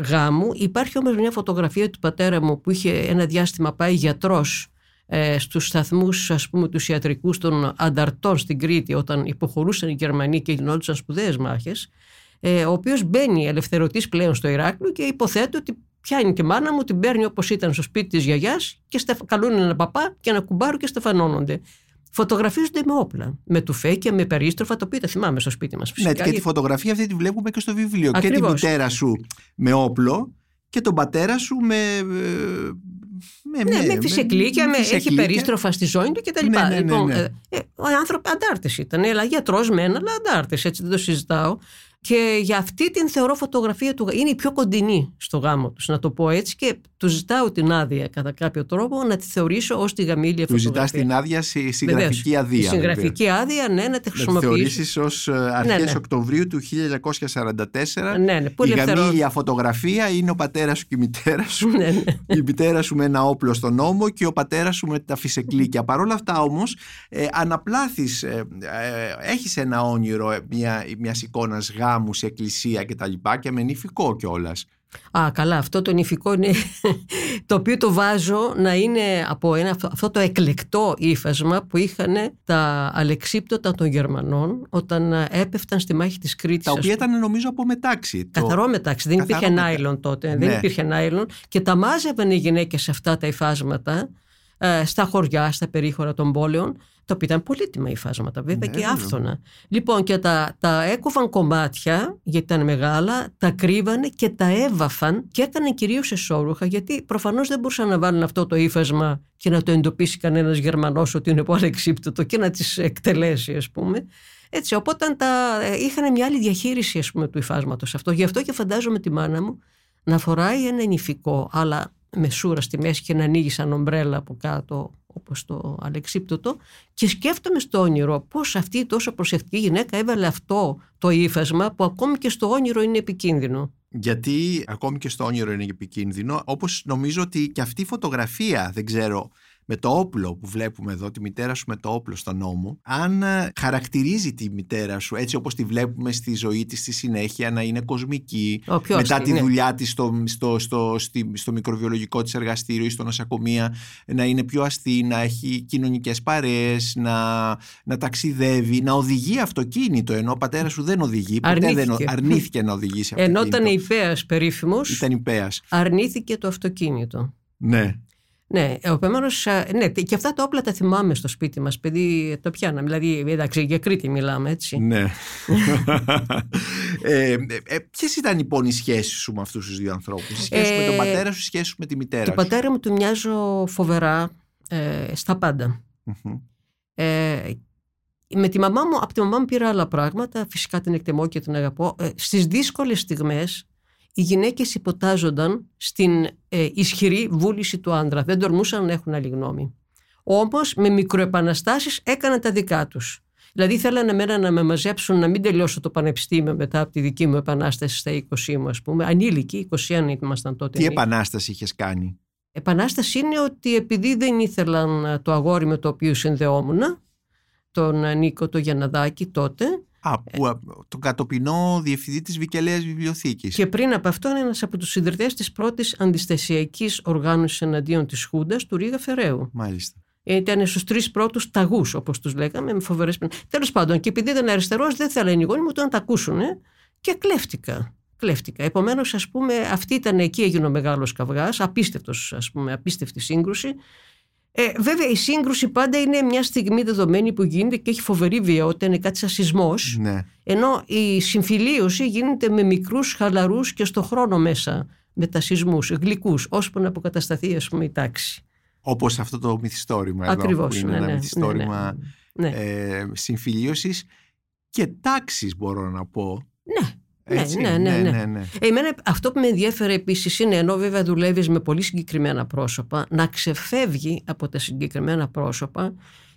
γάμου. Υπάρχει όμως μια φωτογραφία του πατέρα μου που είχε ένα διάστημα πάει γιατρός ε, στους σταθμούς ας πούμε τους ιατρικούς των ανταρτών στην Κρήτη όταν υποχωρούσαν οι Γερμανοί και γινόντουσαν σπουδαίες μάχες ε, ο οποίος μπαίνει ελευθερωτής πλέον στο Ηράκλειο και υποθέτω ότι πιάνει τη μάνα μου, την παίρνει όπως ήταν στο σπίτι της γιαγιάς και στεφ... καλούν ένα παπά και ένα κουμπάρο και στεφανώνονται. Φωτογραφίζονται με όπλα. Με τουφέκια, με περίστροφα, το οποίο τα θυμάμαι στο σπίτι μας. Ναι, και τη φωτογραφία αυτή τη βλέπουμε και στο βιβλίο. Ακριβώς. Και τη μητέρα σου με όπλο και τον πατέρα σου με. Ε, με, ναι, με, με φυσικλίκια, με, έχει περίστροφα στη ζωή του κτλ. Ναι, ναι, ναι, λοιπόν, ναι. Ε, ε, ο άνθρωπο αντάρτη ήταν, αλλά γιατρός μένα, αλλά αντάρτη, έτσι δεν το συζητάω. Και για αυτή την θεωρώ φωτογραφία του είναι η πιο κοντινή στο γάμο τους, να το πω έτσι. Και του ζητάω την άδεια κατά κάποιο τρόπο να τη θεωρήσω ως τη γαμήλια του φωτογραφία. Του ζητά την άδεια στη συγγραφική άδεια. Στη συγγραφική άδεια, ναι, να τη χρησιμοποιήσει. Να τη θεωρήσεις ως αρχέ ναι, ναι. Οκτωβρίου του 1944. Ναι, ναι, η γαμήλια φωτογραφία είναι ο πατέρας σου και η μητέρα σου. <laughs> ναι, ναι. Η μητέρα σου με ένα όπλο στον νόμο και ο πατέρας σου με τα φυσεκλίκια. Παρ' όλα αυτά όμως, ε, αναπλάθεις, ε, ε, έχεις ένα όνειρο μια, μιας εικόνας γάμου γάμους σε εκκλησία και τα λοιπά και με νηφικό κιόλας. Α, καλά, αυτό το νηφικό είναι <laughs> το οποίο το βάζω να είναι από ένα, αυτό το εκλεκτό ύφασμα που είχαν τα αλεξίπτωτα των Γερμανών όταν έπεφταν στη μάχη της Κρήτης. Τα οποία ήταν νομίζω από μετάξι. Καθαρό το... μετάξι, δεν υπήρχε νάιλον τότε, ναι. δεν υπήρχε νάιλον και τα μάζευαν οι γυναίκες αυτά τα υφάσματα ε, στα χωριά, στα περίχωρα των πόλεων το οποίο ήταν πολύτιμα υφάσματα βέβαια ναι, και άφθονα. Λοιπόν και τα, τα έκοβαν κομμάτια γιατί ήταν μεγάλα, τα κρύβανε και τα έβαφαν και έκαναν κυρίως εσώρουχα γιατί προφανώς δεν μπορούσαν να βάλουν αυτό το ύφασμα και να το εντοπίσει κανένας Γερμανός ότι είναι πολύ εξύπτωτο και να τις εκτελέσει ας πούμε. Έτσι, οπότε τα, ε, είχαν μια άλλη διαχείριση ας πούμε, του υφάσματος αυτό. Γι' αυτό και φαντάζομαι τη μάνα μου να φοράει ένα νηφικό, αλλά με σούρα στη μέση και να ανοίγει σαν ομπρέλα από κάτω όπως το αλεξίπτωτο και σκέφτομαι στο όνειρο πώς αυτή η τόσο προσεκτική γυναίκα έβαλε αυτό το ύφασμα που ακόμη και στο όνειρο είναι επικίνδυνο. Γιατί ακόμη και στο όνειρο είναι επικίνδυνο, όπως νομίζω ότι και αυτή η φωτογραφία, δεν ξέρω με το όπλο που βλέπουμε εδώ, τη μητέρα σου με το όπλο στον νόμο, αν ε, χαρακτηρίζει τη μητέρα σου έτσι όπως τη βλέπουμε στη ζωή της στη συνέχεια να είναι κοσμική, μετά τη ναι. δουλειά της στο, στο, στο, στο, μικροβιολογικό της εργαστήριο ή στο νοσοκομεία, να είναι πιο αστή, να έχει κοινωνικές παρέες, να, να ταξιδεύει, να οδηγεί αυτοκίνητο, ενώ ο πατέρας σου δεν οδηγεί, ποτέ δεν αρνήθηκε να οδηγήσει αυτοκίνητο. Ενώ ήταν υπέας περίφημος, ήταν υπέας. αρνήθηκε το αυτοκίνητο. Ναι. Ναι, επομένω, ναι, και αυτά τα όπλα τα θυμάμαι στο σπίτι μας. Παιδί, το πιάναμε. Δηλαδή, εντάξει, για Κρήτη μιλάμε, έτσι. Ναι. <laughs> ε, ε, Ποιες ήταν λοιπόν οι σχέσεις σου με αυτούς τους δύο ανθρώπους, η σχέση ε, με τον ε, πατέρα σου, η σχέση σου με τη μητέρα σου; Τον πατέρα μου του μοιάζω φοβερά ε, στα παντα Ε, με τη μαμά μου, από τη μαμά μου πήρα άλλα πράγματα. Φυσικά την εκτιμώ και την αγαπώ. Ε, Στις δύσκολες στιγμές οι γυναίκες υποτάζονταν στην ε, ισχυρή βούληση του άντρα. Δεν τορμούσαν να έχουν άλλη γνώμη. Όμως με μικροεπαναστάσεις έκαναν τα δικά τους. Δηλαδή θέλανε εμένα να με μαζέψουν να μην τελειώσω το πανεπιστήμιο μετά από τη δική μου επανάσταση στα 20 μου ας πούμε. Ανήλικοι, 21 ήμασταν τότε. Τι επανάσταση είχες κάνει; Επανάσταση είναι ότι επειδή δεν ήθελαν το αγόρι με το οποίο συνδεόμουν, τον Νίκο το Γιανναδάκη τότε, Α, που, ε, τον κατοπινό διευθυντή της Βικελαίας Βιβλιοθήκης. Και πριν από αυτό είναι ένας από τους ιδρυτές της πρώτης αντιστασιακής οργάνωσης εναντίον της Χούντας του Ρίγα Φεραίου. Μάλιστα. Ήταν στους τρεις πρώτους ταγούς, όπως τους λέγαμε, με φοβερές Τέλος πάντων, και επειδή ήταν αριστερός, δεν θέλανε οι γονεί μου να τα ακούσουν και κλέφτηκα. Κλέφτηκα. Επομένως, ας πούμε, αυτή ήταν εκεί έγινε ο μεγάλος καυγάς, απίστευτος, ας πούμε, απίστευτη σύγκρουση. Ε, βέβαια, η σύγκρουση πάντα είναι μια στιγμή δεδομένη που γίνεται και έχει φοβερή βιαιότητα, είναι κάτι σαν σεισμός. Ναι. Ενώ η συμφιλίωση γίνεται με μικρούς, χαλαρούς και στο χρόνο μέσα με τα σεισμούς, γλυκούς, ώσπου να αποκατασταθεί ας πούμε, η τάξη. Όπως αυτό το μυθιστόρημα Ακριβώς, εδώ, που είναι ναι, ένα ναι, μυθιστόρημα ναι, ναι. Ε, συμφιλίωσης και τάξης μπορώ να πω. Ναι, έτσι, ναι, ναι, ναι, ναι. ναι, Εμένα αυτό που με ενδιαφέρει επίσης είναι, ενώ βέβαια δουλεύεις με πολύ συγκεκριμένα πρόσωπα, να ξεφεύγει από τα συγκεκριμένα πρόσωπα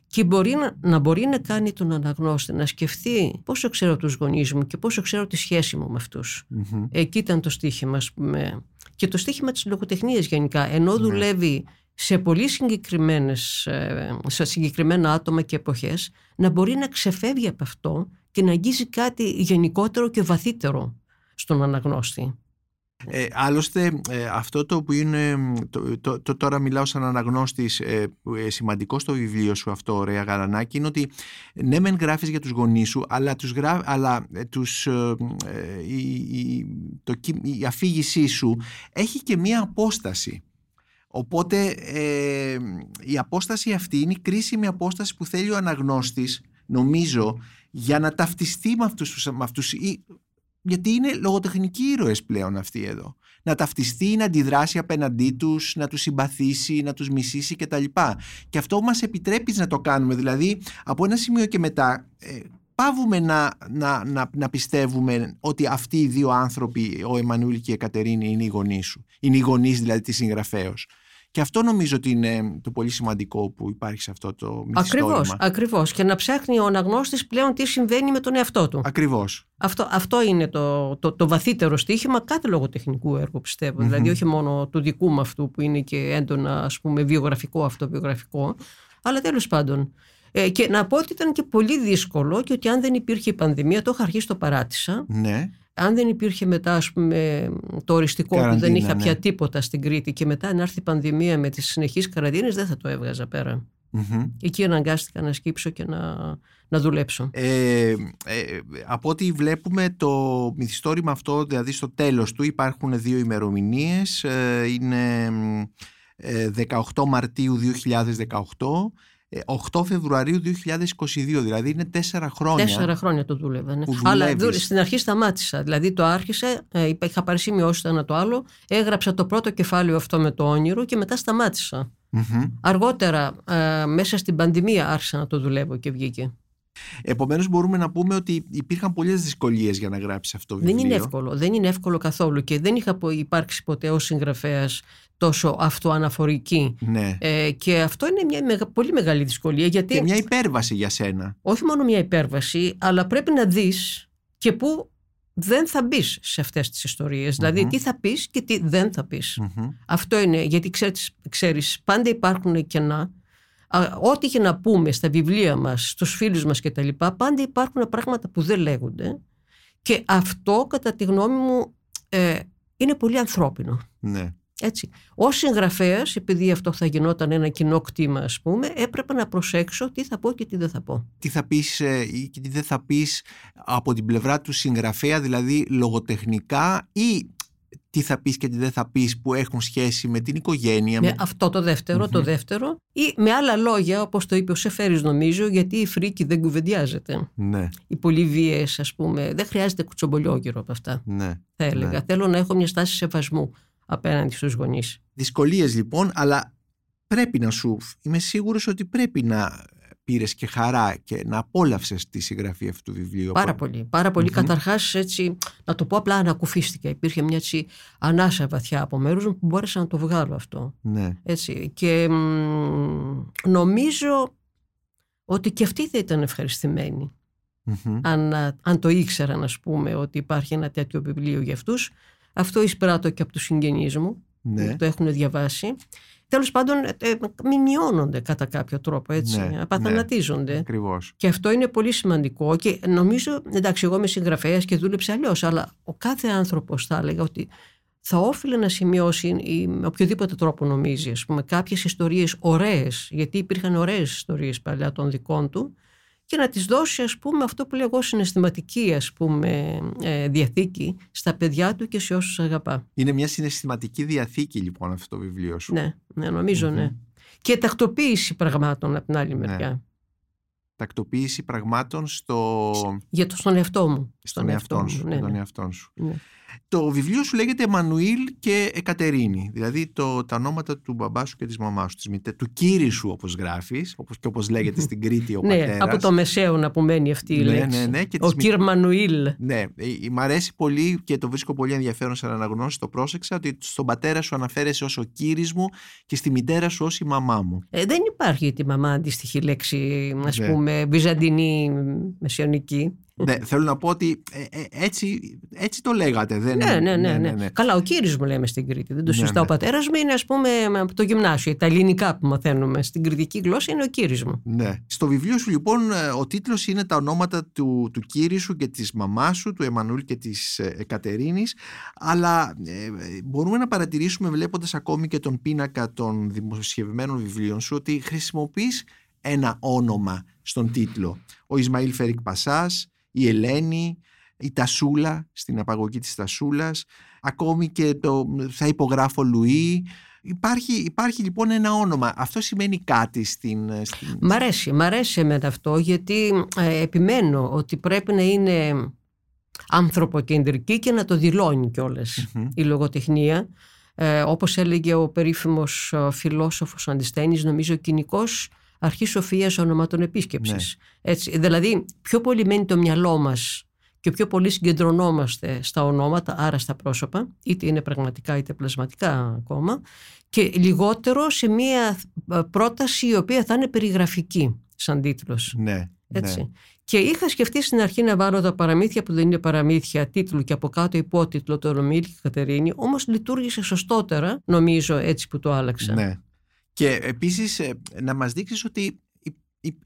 και μπορεί να, να μπορεί να κάνει τον αναγνώστη, να σκεφτεί πόσο ξέρω τους γονείς μου και πόσο ξέρω τη σχέση μου με αυτούς. Εκεί ήταν το στίχημα, ας πούμε. Και το στίχημα της λογοτεχνίας γενικά, ενώ δουλεύει σε πολύ συγκεκριμένες, ε, σε συγκεκριμένα άτομα και εποχές, να μπορεί να ξεφεύγει από αυτό και να αγγίζει κάτι γενικότερο και βαθύτερο στον αναγνώστη. Ε, άλλωστε ε, αυτό το που είναι το, το, τώρα μιλάω σαν αναγνώστης ε, ε, σημαντικό στο βιβλίο σου αυτό ωραία Γαρανάκη είναι ότι ναι μεν γράφεις για τους γονείς σου αλλά, τους γρά, αλλά τους, η, η, το, η αφήγησή σου έχει και μία απόσταση οπότε η απόσταση αυτή είναι η κρίσιμη απόσταση που θέλει ο αναγνώστης νομίζω για να ταυτιστεί με αυτούς, με αυτούς γιατί είναι λογοτεχνικοί ήρωες πλέον αυτοί εδώ. Να ταυτιστεί, να αντιδράσει απέναντί τους, να τους συμπαθήσει, να τους μισήσει κτλ. Και αυτό μας επιτρέπει να το κάνουμε. Δηλαδή, από ένα σημείο και μετά, ε, πάβουμε να, να, να, να, πιστεύουμε ότι αυτοί οι δύο άνθρωποι, ο Εμμανουήλ και η Εκατερίνη, είναι οι γονείς σου. Είναι οι γονείς δηλαδή της συγγραφέως. Και αυτό νομίζω ότι είναι το πολύ σημαντικό που υπάρχει σε αυτό το μυθιστόρημα. Ακριβώς, ακριβώς. Και να ψάχνει ο αναγνώστης πλέον τι συμβαίνει με τον εαυτό του. Ακριβώς. Αυτό, αυτό είναι το, το, το βαθύτερο στοίχημα κάθε λογοτεχνικού έργου Δηλαδή όχι μόνο του δικού μου αυτού που είναι και έντονα ας πούμε βιογραφικό, αυτοβιογραφικό. Αλλά τέλος πάντων. Ε, και να πω ότι ήταν και πολύ δύσκολο και ότι αν δεν υπήρχε η πανδημία, το είχα αρχίσει το παράτησα. Ναι αν δεν υπήρχε μετά ας πούμε, το οριστικό που δεν είχα ναι. πια τίποτα στην Κρήτη και μετά να έρθει η πανδημία με τις συνεχείς καραντίνες δεν θα το έβγαζα πέρα. Mm-hmm. Εκεί αναγκάστηκα να σκύψω και να, να δουλέψω. Ε, ε, από ό,τι βλέπουμε το μυθιστόρημα αυτό, δηλαδή στο τέλος του υπάρχουν δύο ημερομηνίες, ε, είναι 18 ε, Μαρτίου 2018 8 ε, Φεβρουαρίου 2022, δηλαδή είναι τέσσερα χρόνια. Τέσσερα χρόνια το δούλευα. Ναι. Αλλά στην αρχή σταμάτησα. Δηλαδή το άρχισε, ε, είχα πάρει σημειώσει το ένα το άλλο, έγραψα το πρώτο κεφάλαιο αυτό με το όνειρο και μετά Αργότερα, ε, μέσα στην πανδημία, άρχισα να το δουλεύω και βγήκε. Επομένως, μπορούμε να πούμε ότι υπήρχαν πολλές δυσκολίες για να γράψεις αυτό το βιβλίο. Δεν είναι εύκολο. Δεν είναι εύκολο καθόλου και δεν είχα υπάρξει ποτέ ως συγγραφέας τόσο αυτοαναφορική. Ναι. Ε, και αυτό είναι μια πολύ μεγάλη δυσκολία. Γιατί... Και μια υπέρβαση για σένα. Όχι μόνο μια υπέρβαση, αλλά πρέπει να δεις και πού δεν θα μπεις σε αυτές τις ιστορίες. Δηλαδή τι θα πεις και τι δεν θα πεις. Αυτό είναι, γιατί ξέρεις, ξέρεις πάντα υπάρχουν κενά ό,τι και να πούμε στα βιβλία μας, στους φίλους μας και τα λοιπά, πάντα υπάρχουν πράγματα που δεν λέγονται και αυτό κατά τη γνώμη μου ε, είναι πολύ ανθρώπινο. Ναι. Έτσι. Ω συγγραφέας, επειδή αυτό θα γινόταν ένα κοινό κτήμα, ας πούμε, έπρεπε να προσέξω τι θα πω και τι δεν θα πω. Τι θα πεις ε, και τι δεν θα πεις από την πλευρά του συγγραφέα, δηλαδή λογοτεχνικά ή τι θα πεις και τι δεν θα πεις που έχουν σχέση με την οικογένεια. Με αυτό το δευτερο το δεύτερο. Ή με άλλα λόγια, όπως το είπε ο Σεφέρης νομίζω, γιατί η φρίκη δεν κουβεντιάζεται. Ναι. Οι πολύ βίαιες, ας πούμε, δεν χρειάζεται κουτσομπολιόγυρο από αυτά. Ναι. Θα έλεγα. Ναι. Θέλω να έχω μια στάση σεβασμού απέναντι στους γονείς. Δυσκολίες λοιπόν, αλλά πρέπει να σου, είμαι σίγουρος ότι πρέπει να πήρες και χαρά και να απόλαυσες τη συγγραφή αυτού του βιβλίου. Πάρα πολύ. Πάρα πολύ. Καταρχάς, έτσι, να το πω απλά, ανακουφίστηκα. Υπήρχε μια έτσι ανάσα βαθιά από μέρους μου που μπόρεσα να το βγάλω αυτό. Ναι. Έτσι. Και νομίζω ότι και αυτοί θα ήταν ευχαριστημένοι. Αν, αν το ήξεραν, α πούμε, ότι υπάρχει ένα τέτοιο βιβλίο για αυτούς. Αυτό εισπράττω και από τους συγγενείς μου ναι. που το έχουν διαβάσει τέλος πάντων ε, ε, μη μειώνονται κατά κάποιο τρόπο, έτσι. Ναι, απαθανατίζονται. Ναι, και αυτό είναι πολύ σημαντικό και νομίζω, εντάξει, εγώ είμαι συγγραφέας και δούλεψα αλλιώς, αλλά ο κάθε άνθρωπος θα έλεγα ότι θα όφιλε να σημειώσει με οποιοδήποτε τρόπο νομίζει, ας πούμε, κάποιες ιστορίες ωραίες, γιατί υπήρχαν ωραίες ιστορίες παλιά των δικών του, και να τις δώσει ας πούμε αυτό που λέγω συναισθηματική ας πούμε ε, διαθήκη στα παιδιά του και σε όσους αγαπά. Είναι μια συναισθηματική διαθήκη λοιπόν αυτό το βιβλίο σου. Ναι, ναι νομιζω ναι. Και τακτοποίηση πραγμάτων από την άλλη ναι. μεριά. Τακτοποίηση πραγμάτων στο... Για το, στον εαυτό μου. Στον, εαυτό, σου. Ναι, τον ναι. εαυτό σου. Ναι. Το βιβλίο σου λέγεται Εμμανουήλ και Εκατερίνη. Δηλαδή το, τα ονόματα του μπαμπά σου και της μαμάς σου, της μητέ, του κύρι σου όπως γράφεις, όπως, και όπως λέγεται στην Κρήτη ο ναι, από το μεσαίο που μένει αυτή η ναι, λέξη. Ναι, ναι, και ο κύρ Μανουήλ. Ναι, ε, ε, μ' αρέσει πολύ και το βρίσκω πολύ ενδιαφέρον σαν αναγνώση, το πρόσεξα, ότι στον πατέρα σου αναφέρεσαι ως ο κύρις μου και στη μητέρα σου ως η μαμά μου. Ε, δεν υπάρχει τη μαμά αντίστοιχη λέξη, ας ναι. πούμε, βυζαντινή μεσαιωνική. Ναι, θέλω να πω ότι ε, ε, έτσι, έτσι το λέγατε. Δεν... Ναι, ναι, ναι, ναι, ναι. Καλά, ο κύριος μου λέμε στην Κρήτη. Δεν το συζητάω. Ναι, Ο πατέρας μου είναι, ας πούμε, από το γυμνάσιο. Τα ελληνικά που μαθαίνουμε στην κριτική γλώσσα είναι ο κύριος μου. Ναι. Στο βιβλίο σου, λοιπόν, ε, ο τίτλος είναι τα ονόματα του, του κύριου σου και της μαμάς σου, του Εμμανούλ και της Εκατερίνης. Αλλά ε, μπορούμε να παρατηρήσουμε, βλέποντας ακόμη και τον πίνακα των δημοσιευμένων βιβλίων σου, ότι χρησιμοποιείς ένα όνομα στον τίτλο. Ο Ισμαήλ Φερικ Πασάς, η Ελένη, η Τασούλα στην απαγωγή της Τασούλας, ακόμη και το θα υπογράφω Λουί. Υπάρχει, υπάρχει λοιπόν ένα όνομα. Αυτό σημαίνει κάτι στην... στην... Μ' αρέσει, μ' αρέσει εμένα αυτό γιατί ε, επιμένω ότι πρέπει να είναι ανθρωποκεντρική και να το δηλώνει κιόλας η λογοτεχνία. Ε, όπως έλεγε ο περίφημος ε, φιλόσοφος Αντισταίνης, νομίζω κοινικός αρχή σοφίας ονομάτων επίσκεψη. Ναι. Δηλαδή, πιο πολύ μένει το μυαλό μας και πιο πολύ συγκεντρωνόμαστε στα ονόματα, άρα στα πρόσωπα, είτε είναι πραγματικά είτε πλασματικά ακόμα, και λιγότερο σε μια ε, πρόταση η οποία θα είναι περιγραφική σαν τίτλος. Ναι, Έτσι. Ναι. Και είχα σκεφτεί στην αρχή να βάλω τα παραμύθια που δεν είναι παραμύθια τίτλου και από κάτω υπότιτλο το Ρωμίλ και Κατερίνη, όμως λειτουργήσε σωστότερα νομίζω έτσι που το άλλαξα. Ναι. Και επίσης ε, να μας δείξεις ότι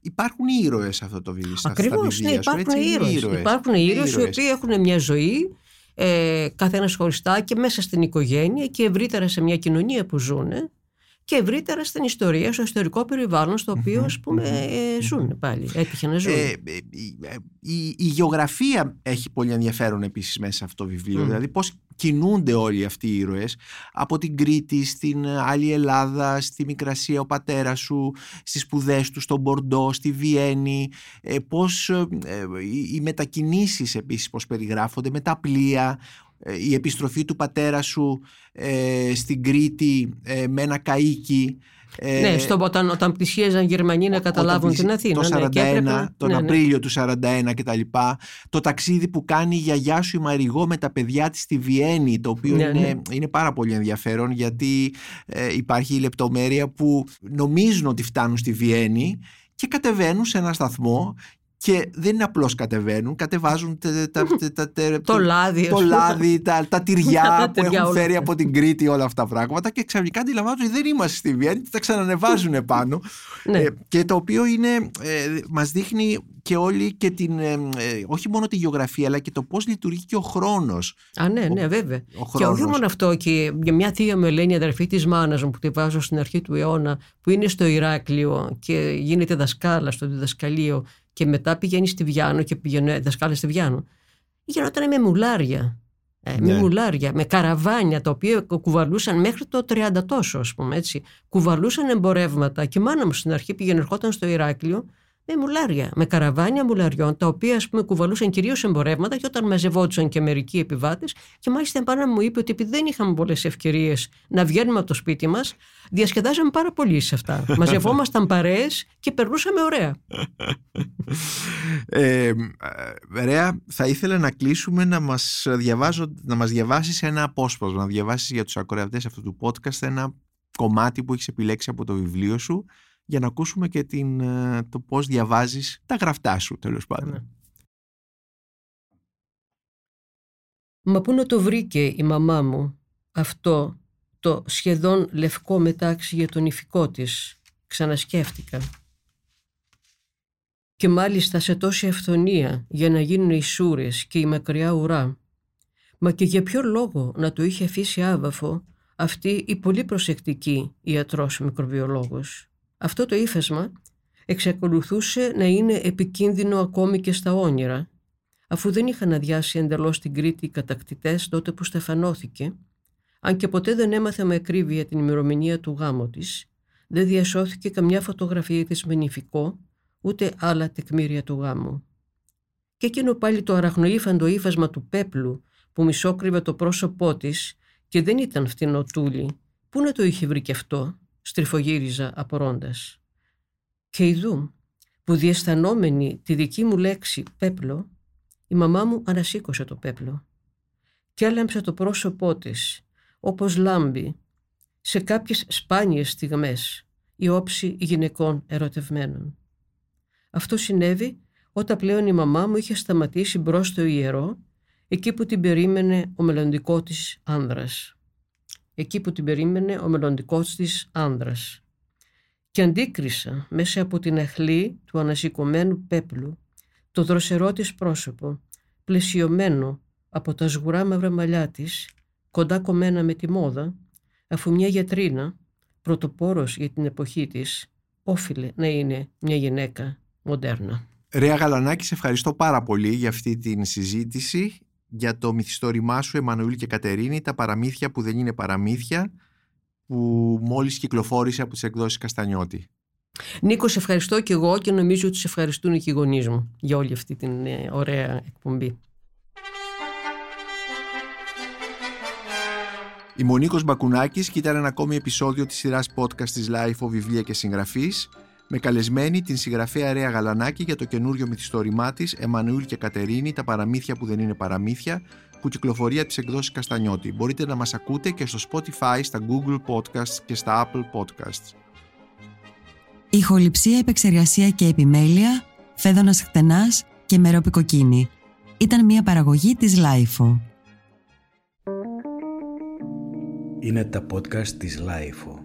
υπάρχουν ήρωες σε αυτό το βιβλίο. Ακριβώς, ναι, υπάρχουν ήρωες. Υπάρχουν ήρωες οι οποίοι έχουν μια ζωή ε, καθένας χωριστά και μέσα στην οικογένεια και ευρύτερα σε μια κοινωνία που ζουν και ευρύτερα στην ιστορία, στο ιστορικό περιβάλλον στο οποίο ας πούμε ε, ζουν πάλι, έτυχε να ζουν. Ε, ε, η, η, γεωγραφία έχει πολύ ενδιαφέρον επίσης μέσα σε αυτό το βιβλίο, δηλαδή πώς κινούνται όλοι αυτοί οι ήρωες. Από την Κρήτη στην άλλη Ελλάδα, στη Μικρασία ο πατέρας σου, στις σπουδές του, στον Μπορντό, στη Βιέννη, πώς οι μετακινήσεις επίσης πώς περιγράφονται με τα πλοία, ε, η επιστροφή του πατέρα σου ε, στην Κρήτη ε, με ένα καΐκι ναι, στο, όταν, όταν πλησίαζαν Γερμανοί να καταλάβουν την Αθήνα. Το 41, ναι, τον ναι, ναι. Απρίλιο του 41 κτλ. Το ταξίδι που κάνει η γιαγιά σου η Μαριγό με τα παιδιά της στη Βιέννη, το οποίο ναι, είναι, ναι. είναι πάρα πολύ ενδιαφέρον γιατί υπάρχει η λεπτομέρεια που νομίζουν ότι φτάνουν στη Βιέννη και κατεβαίνουν σε ένα σταθμό και δεν είναι απλώς κατεβαίνουν, κατεβάζουν <laughs> το λάδι, το λάδι τα, τα τυριά <laughs> που έχουν φέρει από την Κρήτη όλα αυτά τα πράγματα και ξαφνικά αντιλαμβάνονται ότι δεν είμαστε στη Βιέννη, τα ξανανεβάζουν <laughs> πάνω ναι. ε, και το οποίο είναι, ε, μας δείχνει και όλη και την, ε, όχι μόνο τη γεωγραφία αλλά και το πώς λειτουργεί και ο χρόνος. Α, ναι, ναι, βέβαια. και όχι μόνο αυτό και για μια θεία μου Ελένη, αδερφή της μάνας μου που τη βάζω στην αρχή του αιώνα που είναι στο Ηράκλειο και γίνεται δασκάλα στο διδασκαλείο και μετά πηγαίνεις στη Βιάνο και πηγαίνει δασκάλα στη Βιάνο. Γινόταν με μουλάρια. Ε, με ναι. μουλάρια, με καραβάνια τα οποία κουβαλούσαν μέχρι το 30 τόσο, ας πούμε έτσι. Κουβαλούσαν εμπορεύματα και η μάνα μου στην αρχή πήγαινε ερχόταν στο Ηράκλειο με μουλάρια, με καραβάνια μουλαριών, τα οποία ας πούμε κουβαλούσαν κυρίως εμπορεύματα και όταν μαζευόντουσαν και μερικοί επιβάτες. Και μάλιστα η μάνα μου είπε ότι επειδή δεν είχαμε πολλές ευκαιρίες να βγαίνουμε από το σπίτι μας, διασκεδάζαμε πάρα πολύ σε αυτά. <laughs> Μαζευόμασταν παρέες και περνούσαμε ωραία. Ε, Ρέα, θα ήθελα να κλείσουμε να μας, διαβάζω, να μας διαβάσεις ένα απόσπασμα, να διαβάσεις για τους ακροατές αυτού του podcast ένα κομμάτι που έχεις επιλέξει από το βιβλίο σου για να ακούσουμε και την, ε, το πώς διαβάζεις τα γραφτά σου τέλος πάντων. Ναι. Μα πού να το βρήκε η μαμά μου αυτό το σχεδόν λευκό μετάξι για τον ηφικό της; Ξανασκέφτηκα. Και μάλιστα σε τόση αυθονία για να γίνουν οι σούρες και η μακριά ουρά. Μα και για ποιο λόγο να το είχε αφήσει άβαφο αυτή η πολύ προσεκτική ιατρός μικροβιολόγος; Αυτό το ύφασμα εξακολουθούσε να είναι επικίνδυνο ακόμη και στα όνειρα, αφού δεν είχαν αδειάσει εντελώς την Κρήτη οι κατακτητές τότε που στεφανώθηκε, αν και ποτέ δεν έμαθε με ακρίβεια την ημερομηνία του γάμου της, δεν διασώθηκε καμιά φωτογραφία της με νηφικό, ούτε άλλα τεκμήρια του γάμου. Και εκείνο πάλι το αραχνοήφαντο ύφασμα του πέπλου που μισόκρυβε το πρόσωπό της και δεν ήταν φτηνοτούλη, πού να το είχε βρει και αυτό, στριφογύριζα απορώντας. Και ειδού που διαισθανόμενη τη δική μου λέξη πέπλο, η μαμά μου ανασήκωσε το πέπλο και έλαμψε το πρόσωπό της, όπως λάμπει, σε κάποιες σπάνιες στιγμές η όψη γυναικών ερωτευμένων. Αυτό συνέβη όταν πλέον η μαμά μου είχε σταματήσει μπρος στο ιερό, εκεί που την περίμενε ο μελλοντικό της άνδρας. Εκεί που την περίμενε ο μελλοντικός της άνδρας. Και αντίκρισα μέσα από την αχλή του ανασηκωμένου πέπλου το δροσερό της πρόσωπο, πλαισιωμένο από τα σγουρά μαύρα μαλλιά της, κοντά κομμένα με τη μόδα, αφού μια γιατρίνα, πρωτοπόρος για την εποχή της, όφιλε να είναι μια γυναίκα μοντέρνα. Ρέα Γαλανάκη, σε ευχαριστώ πάρα πολύ για αυτή την συζήτηση, για το μυθιστόρημά σου Εμμανουήλ και Κατερίνη, τα παραμύθια που δεν είναι παραμύθια, που μόλις κυκλοφόρησε από τις εκδόσεις Καστανιώτη. Νίκος, σε ευχαριστώ και εγώ και νομίζω ότι σε ευχαριστούν και οι γονείς μου για όλη αυτή την ε, ωραία εκπομπή. Η Μονίκος Μπακουνάκης και ήταν ένα ακόμη επεισόδιο της σειράς podcast της Life Βιβλία και Συγγραφής με καλεσμένη την συγγραφέα Ρέα Γαλανάκη για το καινούριο μυθιστόρημά της Εμμανουήλ και Κατερίνη, τα παραμύθια που δεν είναι παραμύθια, που κυκλοφορεί από τις εκδόσεις Καστανιώτη. Μπορείτε να μας ακούτε και στο Spotify, στα Google Podcasts και στα Apple Podcasts. Ηχοληψία, επεξεργασία και επιμέλεια, φέδωνας χτενάς και μερόπικοκίνη. Ήταν μια παραγωγή της Lifeo. Είναι τα podcast της Lifeo.